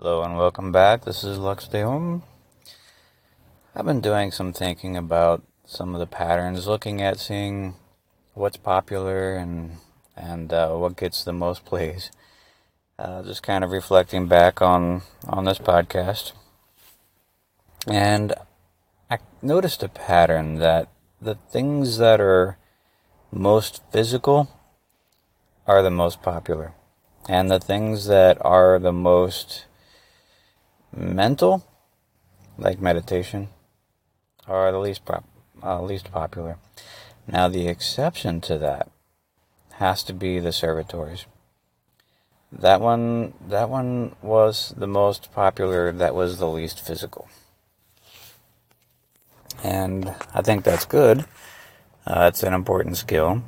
Hello and welcome back. This is Lux De Home. I've been doing some thinking about some of the patterns, looking at seeing what's popular and and uh, what gets the most plays. Uh, just kind of reflecting back on on this podcast, and I noticed a pattern that the things that are most physical are the most popular, and the things that are the most mental, like meditation, are the least prop, uh, least popular. Now, the exception to that has to be the servitors. That one, that one was the most popular. That was the least physical, and I think that's good. Uh, it's an important skill.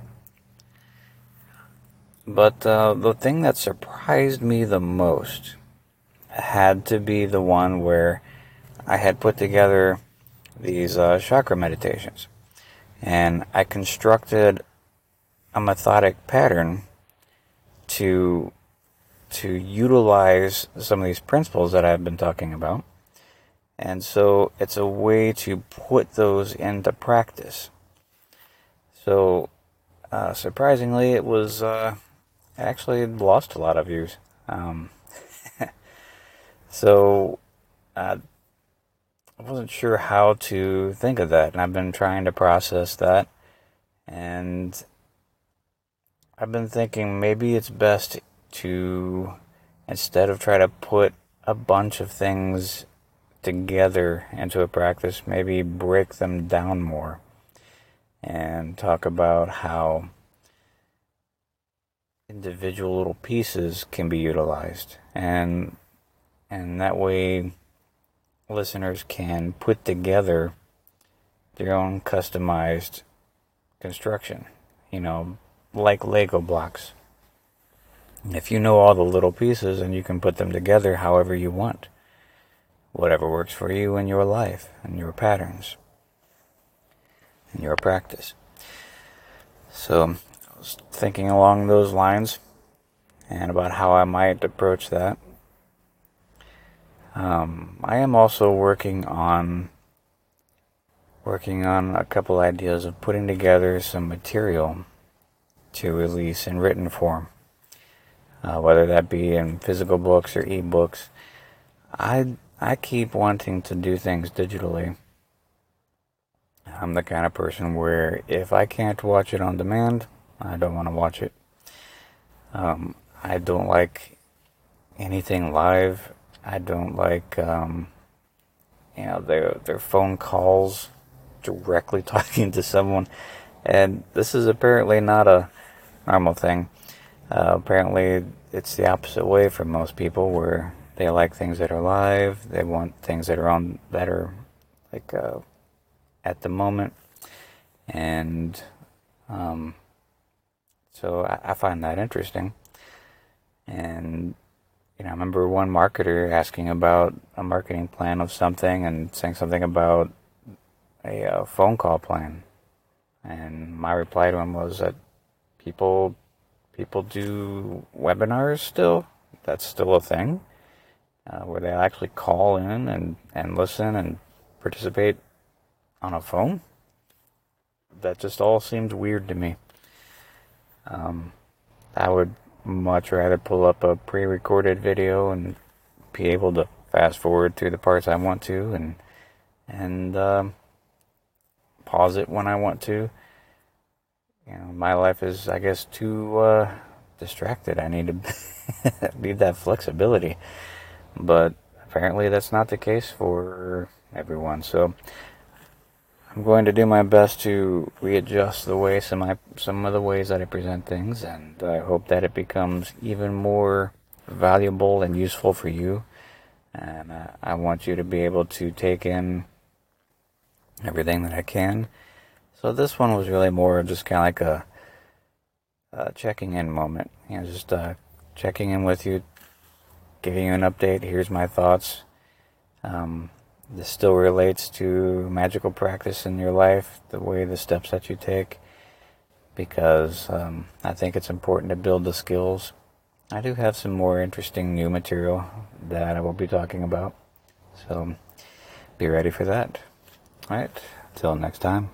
But uh, the thing that surprised me the most had to be the one where I had put together these uh, chakra meditations. And I constructed a methodic pattern to to utilize some of these principles that I've been talking about. And so it's a way to put those into practice. So uh, surprisingly, it was uh, actually lost a lot of views. Um, so uh, I wasn't sure how to think of that, and I've been trying to process that. And I've been thinking maybe it's best to, instead of try to put a bunch of things together into a practice, maybe break them down more and talk about how individual little pieces can be utilized and and that way listeners can put together their own customized construction, you know, like Lego blocks. If you know all the little pieces and you can put them together however you want, whatever works for you in your life and your patterns and your practice. So, I was thinking along those lines and about how I might approach that. Um, I am also working on working on a couple ideas of putting together some material to release in written form, uh, whether that be in physical books or e-books. I I keep wanting to do things digitally. I'm the kind of person where if I can't watch it on demand, I don't want to watch it. Um, I don't like anything live I don't like, um, you know, their their phone calls directly talking to someone, and this is apparently not a normal thing. Uh, apparently, it's the opposite way for most people, where they like things that are live. They want things that are on that are like uh, at the moment, and um, so I, I find that interesting. And you know, I remember one marketer asking about a marketing plan of something and saying something about a, a uh, phone call plan, and my reply to him was that people people do webinars still. That's still a thing uh, where they actually call in and and listen and participate on a phone. That just all seemed weird to me. Um, I would much rather pull up a pre-recorded video and be able to fast forward through the parts I want to and and um, pause it when I want to. You know, my life is, I guess, too uh, distracted. I need to need that flexibility, but apparently that's not the case for everyone. So I'm going to do my best to readjust the way some I, some of the ways that I present things, and I hope that it becomes even more valuable and useful for you. And uh, I want you to be able to take in everything that I can. So this one was really more just kind of like a, a checking in moment. You know, just uh, checking in with you, giving you an update. Here's my thoughts. Um, this still relates to magical practice in your life, the way the steps that you take, because um, I think it's important to build the skills I do have some more interesting new material that I will be talking about. So be ready for that. Alright, until next time.